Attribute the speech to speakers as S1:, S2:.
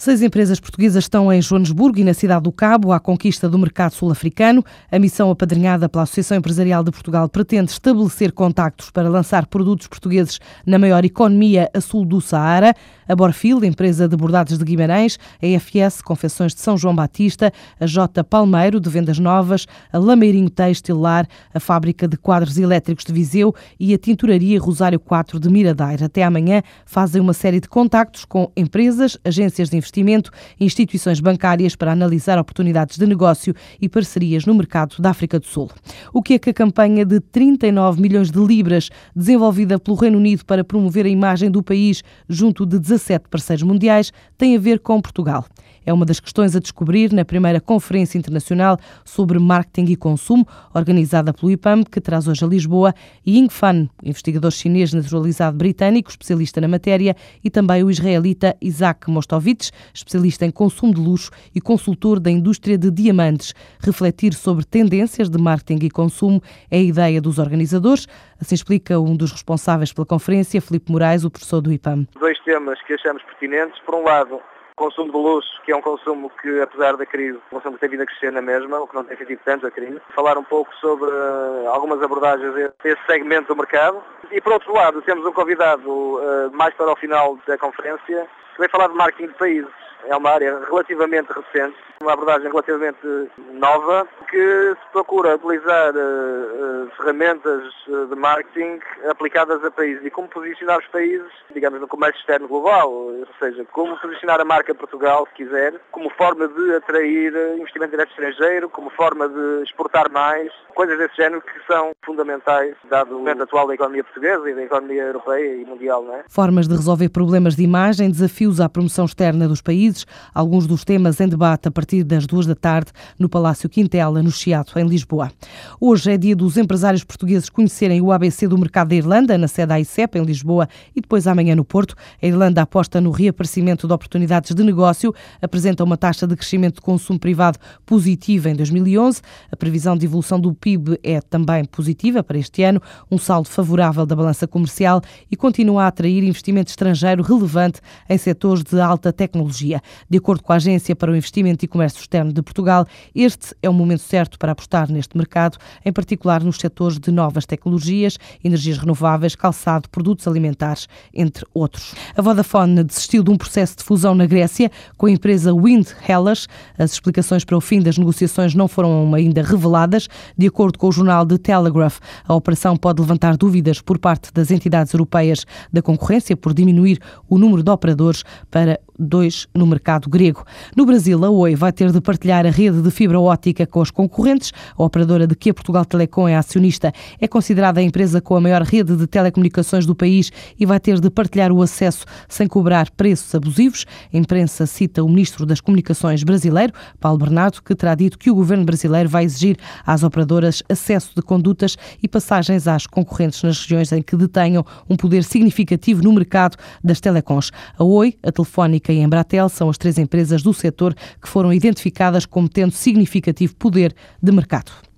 S1: Seis empresas portuguesas estão em Joanesburgo e na cidade do Cabo à conquista do mercado sul-africano. A missão apadrinhada pela Associação Empresarial de Portugal pretende estabelecer contactos para lançar produtos portugueses na maior economia a sul do Saara. A Borfil, empresa de bordados de Guimarães, a EFS, Confecções de São João Batista, a J Palmeiro, de Vendas Novas, a Lameirinho Têxtil Lar, a Fábrica de Quadros Elétricos de Viseu e a Tinturaria Rosário 4 de Miradeira. Até amanhã fazem uma série de contactos com empresas, agências de investimento investimento instituições bancárias para analisar oportunidades de negócio e parcerias no mercado da África do Sul. O que é que a campanha de 39 milhões de libras, desenvolvida pelo Reino Unido para promover a imagem do país junto de 17 parceiros mundiais, tem a ver com Portugal? É uma das questões a descobrir na primeira Conferência Internacional sobre Marketing e Consumo, organizada pelo IPAM, que traz hoje a Lisboa, e Ying Fan, investigador chinês naturalizado britânico, especialista na matéria, e também o israelita Isaac Mostovitz, especialista em consumo de luxo e consultor da indústria de diamantes. Refletir sobre tendências de marketing e consumo é a ideia dos organizadores, assim explica um dos responsáveis pela conferência, Filipe Moraes, o professor do IPAM.
S2: Dois temas que achamos pertinentes. Por um lado, consumo de luxo, que é um consumo que, apesar da crise, o consumo tem vindo a crescer na mesma, o que não tem sentido tanto a crise. Falar um pouco sobre uh, algumas abordagens desse segmento do mercado. E, por outro lado, temos um convidado uh, mais para o final da conferência, que vai falar de marketing de países. É uma área relativamente recente, uma abordagem relativamente nova, que se procura utilizar uh, uh, ferramentas de marketing aplicadas a países e como posicionar os países, digamos, no comércio externo global, ou seja, como posicionar a marca Portugal, se quiser, como forma de atrair investimento direto estrangeiro, como forma de exportar mais, coisas desse género que são fundamentais, dado o momento atual da economia portuguesa e da economia europeia e mundial. Não é?
S1: Formas de resolver problemas de imagem, desafios à promoção externa dos países, alguns dos temas em debate a partir das duas da tarde no Palácio Quintela, no Chiato, em Lisboa. Hoje é dia dos empresários portugueses conhecerem o ABC do mercado da Irlanda, na sede da ICEP, em Lisboa, e depois amanhã no Porto. A Irlanda aposta no reaparecimento de oportunidades de negócio, apresenta uma taxa de crescimento de consumo privado positiva em 2011. A previsão de evolução do PIB é também positiva para este ano, um saldo favorável da balança comercial e continua a atrair investimento estrangeiro relevante em setores de alta tecnologia. De acordo com a Agência para o Investimento e Comércio Externo de Portugal, este é o momento certo para apostar neste mercado, em particular nos setores de novas tecnologias, energias renováveis, calçado, produtos alimentares, entre outros. A Vodafone desistiu de um processo de fusão na Grécia com a empresa Wind Hellas. As explicações para o fim das negociações não foram ainda reveladas. De acordo com o jornal The Telegraph, a operação pode levantar dúvidas por parte das entidades europeias da concorrência por diminuir o número de operadores para dois no mercado grego. No Brasil, a Oi vai ter de partilhar a rede de fibra óptica com os concorrentes. A operadora de que a Portugal Telecom é acionista é considerada a empresa com a maior rede de telecomunicações do país e vai ter de partilhar o acesso sem cobrar preços abusivos. A imprensa cita o ministro das Comunicações brasileiro, Paulo Bernardo, que terá dito que o governo brasileiro vai exigir às operadoras acesso de condutas e passagens às concorrentes nas regiões em que detenham um poder significativo no mercado das telecons. A Oi, a Telefónica e a Embratel são as três empresas do setor que foram identificadas como tendo significativo poder de mercado.